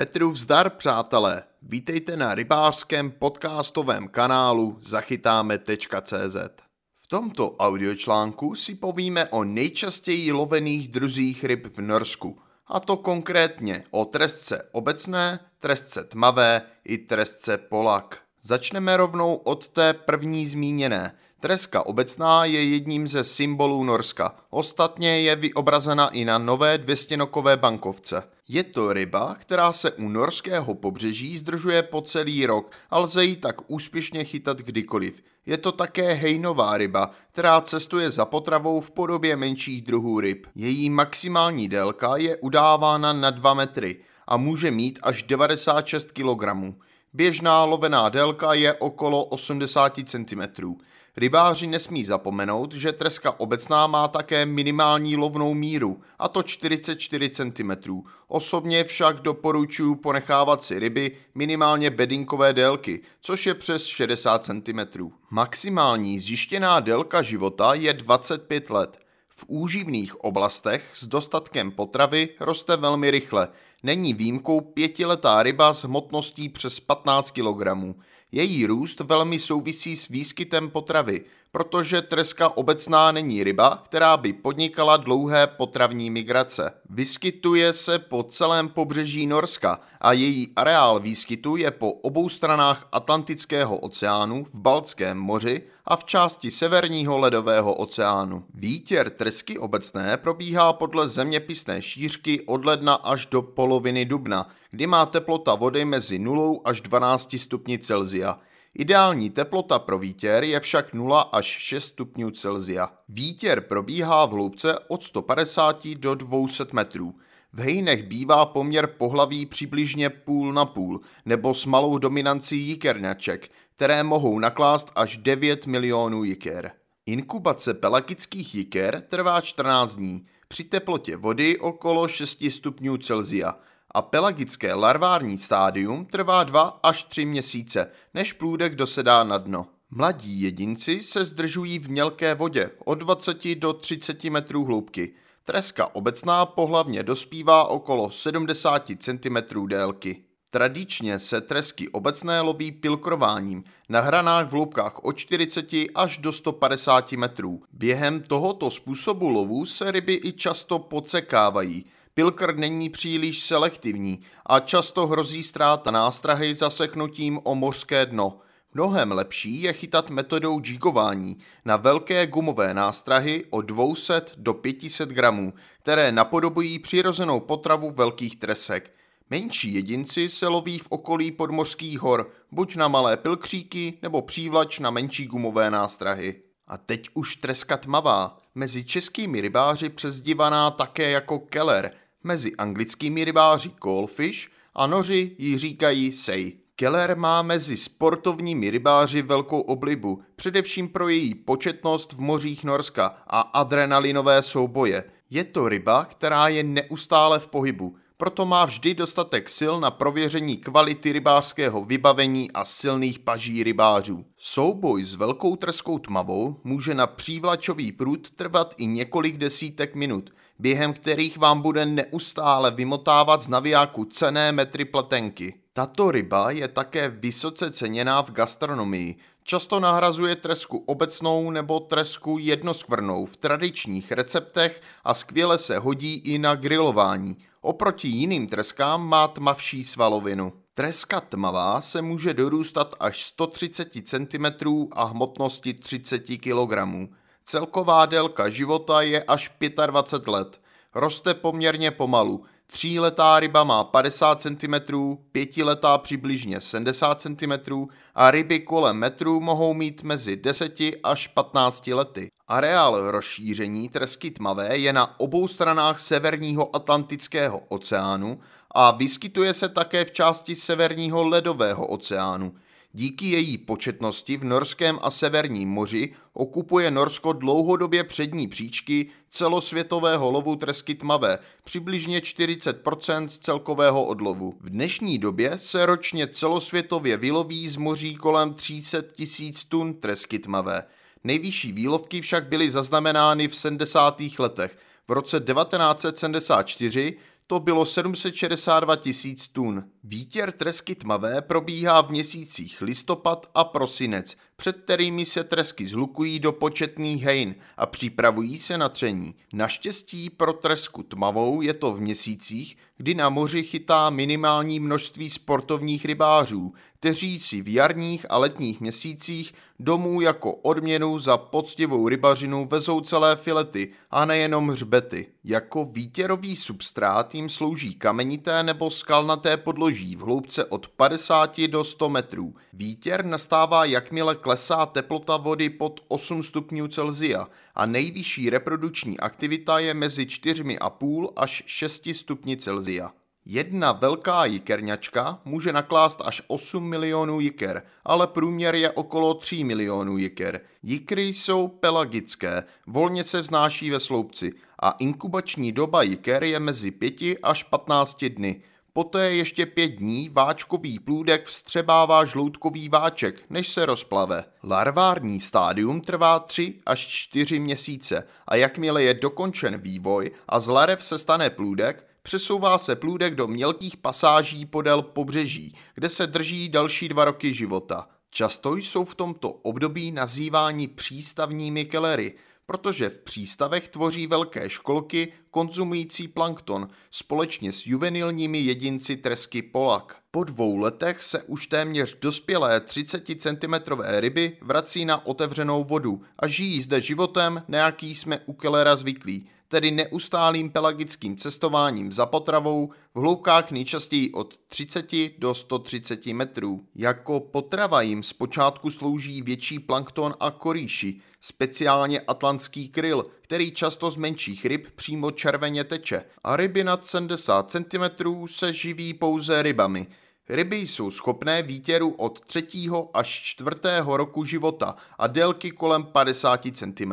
Petru vzdar, přátelé. Vítejte na rybářském podcastovém kanálu zachytáme.cz. V tomto audiočlánku si povíme o nejčastěji lovených druzích ryb v Norsku, a to konkrétně o trestce obecné, trestce tmavé i trestce polak. Začneme rovnou od té první zmíněné – Treska obecná je jedním ze symbolů Norska. Ostatně je vyobrazena i na nové dvěstěnokové bankovce. Je to ryba, která se u norského pobřeží zdržuje po celý rok a lze ji tak úspěšně chytat kdykoliv. Je to také hejnová ryba, která cestuje za potravou v podobě menších druhů ryb. Její maximální délka je udávána na 2 metry a může mít až 96 kg. Běžná lovená délka je okolo 80 cm. Rybáři nesmí zapomenout, že treska obecná má také minimální lovnou míru, a to 44 cm. Osobně však doporučuji ponechávat si ryby minimálně bedinkové délky, což je přes 60 cm. Maximální zjištěná délka života je 25 let. V úživných oblastech s dostatkem potravy roste velmi rychle. Není výjimkou pětiletá ryba s hmotností přes 15 kg. Její růst velmi souvisí s výskytem potravy, protože treska obecná není ryba, která by podnikala dlouhé potravní migrace. Vyskytuje se po celém pobřeží Norska a její areál výskytu je po obou stranách Atlantického oceánu, v Baltském moři a v části Severního ledového oceánu. Výtěr tresky obecné probíhá podle zeměpisné šířky od ledna až do poloviny dubna, kdy má teplota vody mezi 0 až 12 stupni Celzia. Ideální teplota pro výtěr je však 0 až 6 stupňů Celzia. Výtěr probíhá v hloubce od 150 do 200 metrů. V hejnech bývá poměr pohlaví přibližně půl na půl, nebo s malou dominancí jikerňaček, které mohou naklást až 9 milionů jiker. Inkubace pelagických jiker trvá 14 dní, při teplotě vody okolo 6 stupňů Celzia a pelagické larvární stádium trvá 2 až 3 měsíce, než plůdek dosedá na dno. Mladí jedinci se zdržují v mělké vodě od 20 do 30 metrů hloubky. Treska obecná pohlavně dospívá okolo 70 cm délky. Tradičně se tresky obecné loví pilkrováním na hranách v hloubkách od 40 až do 150 metrů. Během tohoto způsobu lovu se ryby i často podsekávají. Pilkr není příliš selektivní a často hrozí ztráta nástrahy zaseknutím o mořské dno. Mnohem lepší je chytat metodou džigování na velké gumové nástrahy od 200 do 500 gramů, které napodobují přirozenou potravu velkých tresek. Menší jedinci se loví v okolí podmořských hor, buď na malé pilkříky nebo přívlač na menší gumové nástrahy. A teď už treska tmavá, mezi českými rybáři přezdívaná také jako keller, mezi anglickými rybáři callfish a noři ji říkají say. Keller má mezi sportovními rybáři velkou oblibu, především pro její početnost v mořích Norska a adrenalinové souboje. Je to ryba, která je neustále v pohybu, proto má vždy dostatek sil na prověření kvality rybářského vybavení a silných paží rybářů. Souboj s velkou trskou tmavou může na přívlačový prut trvat i několik desítek minut, během kterých vám bude neustále vymotávat z navijáku cené metry pletenky. Tato ryba je také vysoce ceněná v gastronomii. Často nahrazuje tresku obecnou nebo tresku jednoskvrnou v tradičních receptech a skvěle se hodí i na grilování. Oproti jiným treskám má tmavší svalovinu. Treska tmavá se může dorůstat až 130 cm a hmotnosti 30 kg. Celková délka života je až 25 let. Roste poměrně pomalu. Tříletá ryba má 50 cm, pětiletá přibližně 70 cm a ryby kolem metru mohou mít mezi 10 až 15 lety. Areál rozšíření tresky tmavé je na obou stranách severního Atlantického oceánu a vyskytuje se také v části severního ledového oceánu. Díky její početnosti v Norském a Severním moři okupuje Norsko dlouhodobě přední příčky celosvětového lovu tresky tmavé, přibližně 40% z celkového odlovu. V dnešní době se ročně celosvětově vyloví z moří kolem 300 tisíc tun tresky tmavé. Nejvyšší výlovky však byly zaznamenány v 70. letech. V roce 1974 to bylo 762 tisíc tun. Vítěr tresky tmavé probíhá v měsících listopad a prosinec, před kterými se tresky zhlukují do početných hejn a připravují se na tření. Naštěstí pro tresku tmavou je to v měsících, kdy na moři chytá minimální množství sportovních rybářů, kteří si v jarních a letních měsících domů jako odměnu za poctivou rybařinu vezou celé filety a nejenom hřbety. Jako výtěrový substrát jim slouží kamenité nebo skalnaté podloží v hloubce od 50 do 100 metrů. Výtěr nastává jakmile klesá teplota vody pod 8 stupňů Celzia a nejvyšší reprodukční aktivita je mezi 4,5 až 6 stupni Celzia. Jedna velká jikerňačka může naklást až 8 milionů jiker, ale průměr je okolo 3 milionů jiker. Jikry jsou pelagické, volně se vznáší ve sloupci a inkubační doba jiker je mezi 5 až 15 dny. Poté ještě pět dní váčkový plůdek vstřebává žloutkový váček, než se rozplave. Larvární stádium trvá 3 až 4 měsíce a jakmile je dokončen vývoj a z larev se stane plůdek, přesouvá se plůdek do mělkých pasáží podél pobřeží, kde se drží další dva roky života. Často jsou v tomto období nazýváni přístavními kelery, protože v přístavech tvoří velké školky konzumující plankton společně s juvenilními jedinci tresky polak. Po dvou letech se už téměř dospělé 30 cm ryby vrací na otevřenou vodu a žijí zde životem, na jaký jsme u kelera zvyklí, tedy neustálým pelagickým cestováním za potravou v hloubkách nejčastěji od 30 do 130 metrů. Jako potrava jim zpočátku slouží větší plankton a korýši, speciálně atlantský kryl, který často z menších ryb přímo červeně teče a ryby nad 70 cm se živí pouze rybami. Ryby jsou schopné výtěru od 3. až 4. roku života a délky kolem 50 cm.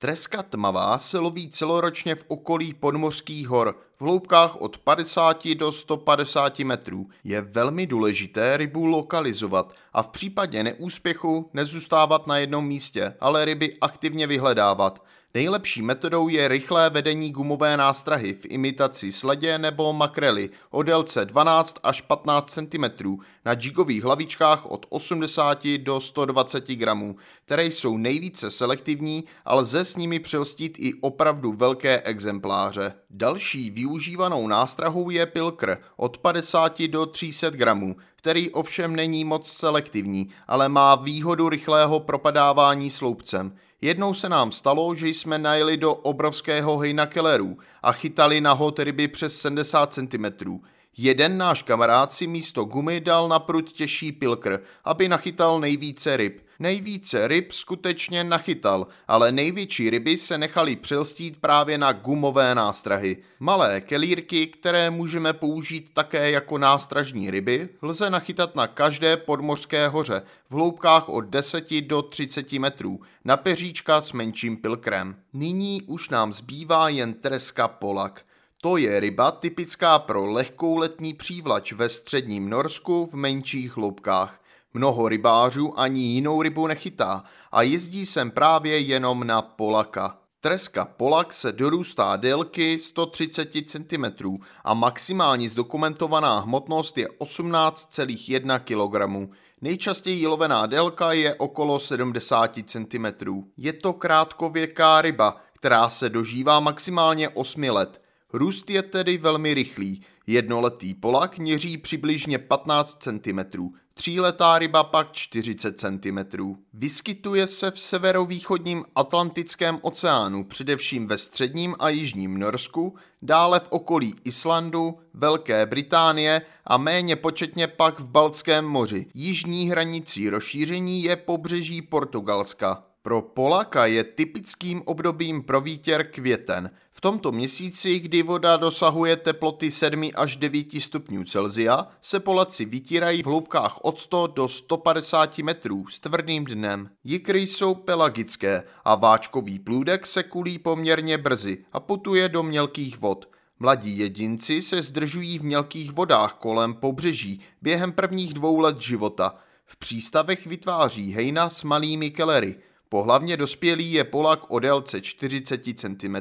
Treska tmavá se loví celoročně v okolí podmořských hor v hloubkách od 50 do 150 metrů. Je velmi důležité rybu lokalizovat a v případě neúspěchu nezůstávat na jednom místě, ale ryby aktivně vyhledávat. Nejlepší metodou je rychlé vedení gumové nástrahy v imitaci sledě nebo makrely o délce 12 až 15 cm na jigových hlavičkách od 80 do 120 gramů, které jsou nejvíce selektivní, ale lze s nimi přelstit i opravdu velké exempláře. Další využívanou nástrahou je pilkr od 50 do 300 gramů, který ovšem není moc selektivní, ale má výhodu rychlého propadávání sloupcem. Jednou se nám stalo, že jsme najeli do obrovského hejna kellerů a chytali na hot ryby přes 70 cm. Jeden náš kamarád si místo gumy dal na prut těžší pilkr, aby nachytal nejvíce ryb. Nejvíce ryb skutečně nachytal, ale největší ryby se nechaly přelstít právě na gumové nástrahy. Malé kelírky, které můžeme použít také jako nástražní ryby, lze nachytat na každé podmořské hoře v hloubkách od 10 do 30 metrů na peříčka s menším pilkrem. Nyní už nám zbývá jen treska polak. To je ryba typická pro lehkou letní přívlač ve středním Norsku v menších hloubkách. Mnoho rybářů ani jinou rybu nechytá a jezdí sem právě jenom na polaka. Treska polak se dorůstá délky 130 cm a maximální zdokumentovaná hmotnost je 18,1 kg. Nejčastěji lovená délka je okolo 70 cm. Je to krátkověká ryba, která se dožívá maximálně 8 let. Růst je tedy velmi rychlý. Jednoletý polak měří přibližně 15 cm, tříletá ryba pak 40 cm. Vyskytuje se v severovýchodním Atlantickém oceánu, především ve středním a jižním Norsku, dále v okolí Islandu, Velké Británie a méně početně pak v Baltském moři. Jižní hranicí rozšíření je pobřeží Portugalska. Pro Polaka je typickým obdobím pro výtěr květen. V tomto měsíci, kdy voda dosahuje teploty 7 až 9 stupňů Celzia, se Polaci vytírají v hloubkách od 100 do 150 metrů s tvrdým dnem. Jikry jsou pelagické a váčkový plůdek se kulí poměrně brzy a putuje do mělkých vod. Mladí jedinci se zdržují v mělkých vodách kolem pobřeží během prvních dvou let života. V přístavech vytváří hejna s malými kelery – Pohlavně dospělý je polak o délce 40 cm.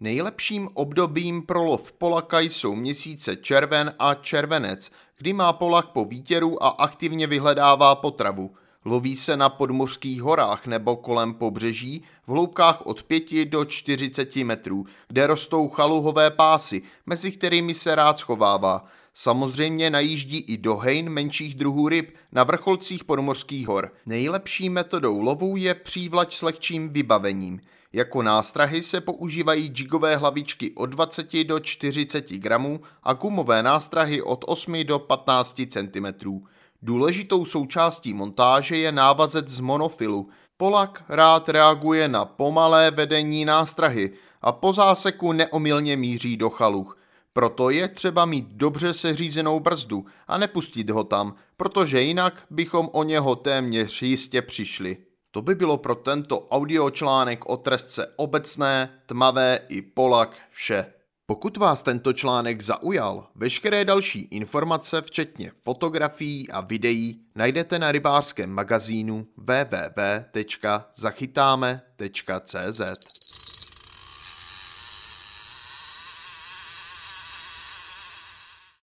Nejlepším obdobím pro lov polaka jsou měsíce červen a červenec, kdy má polak po výtěru a aktivně vyhledává potravu. Loví se na podmořských horách nebo kolem pobřeží v hloubkách od 5 do 40 metrů, kde rostou chaluhové pásy, mezi kterými se rád schovává. Samozřejmě najíždí i do hejn menších druhů ryb na vrcholcích podmořských hor. Nejlepší metodou lovu je přívlač s lehčím vybavením. Jako nástrahy se používají jigové hlavičky od 20 do 40 gramů a gumové nástrahy od 8 do 15 cm. Důležitou součástí montáže je návazec z monofilu. Polak rád reaguje na pomalé vedení nástrahy a po záseku neomylně míří do chaluch. Proto je třeba mít dobře seřízenou brzdu a nepustit ho tam, protože jinak bychom o něho téměř jistě přišli. To by bylo pro tento audiočlánek o trestce obecné, tmavé i polak vše. Pokud vás tento článek zaujal, veškeré další informace, včetně fotografií a videí, najdete na rybářském magazínu www.zachytáme.cz.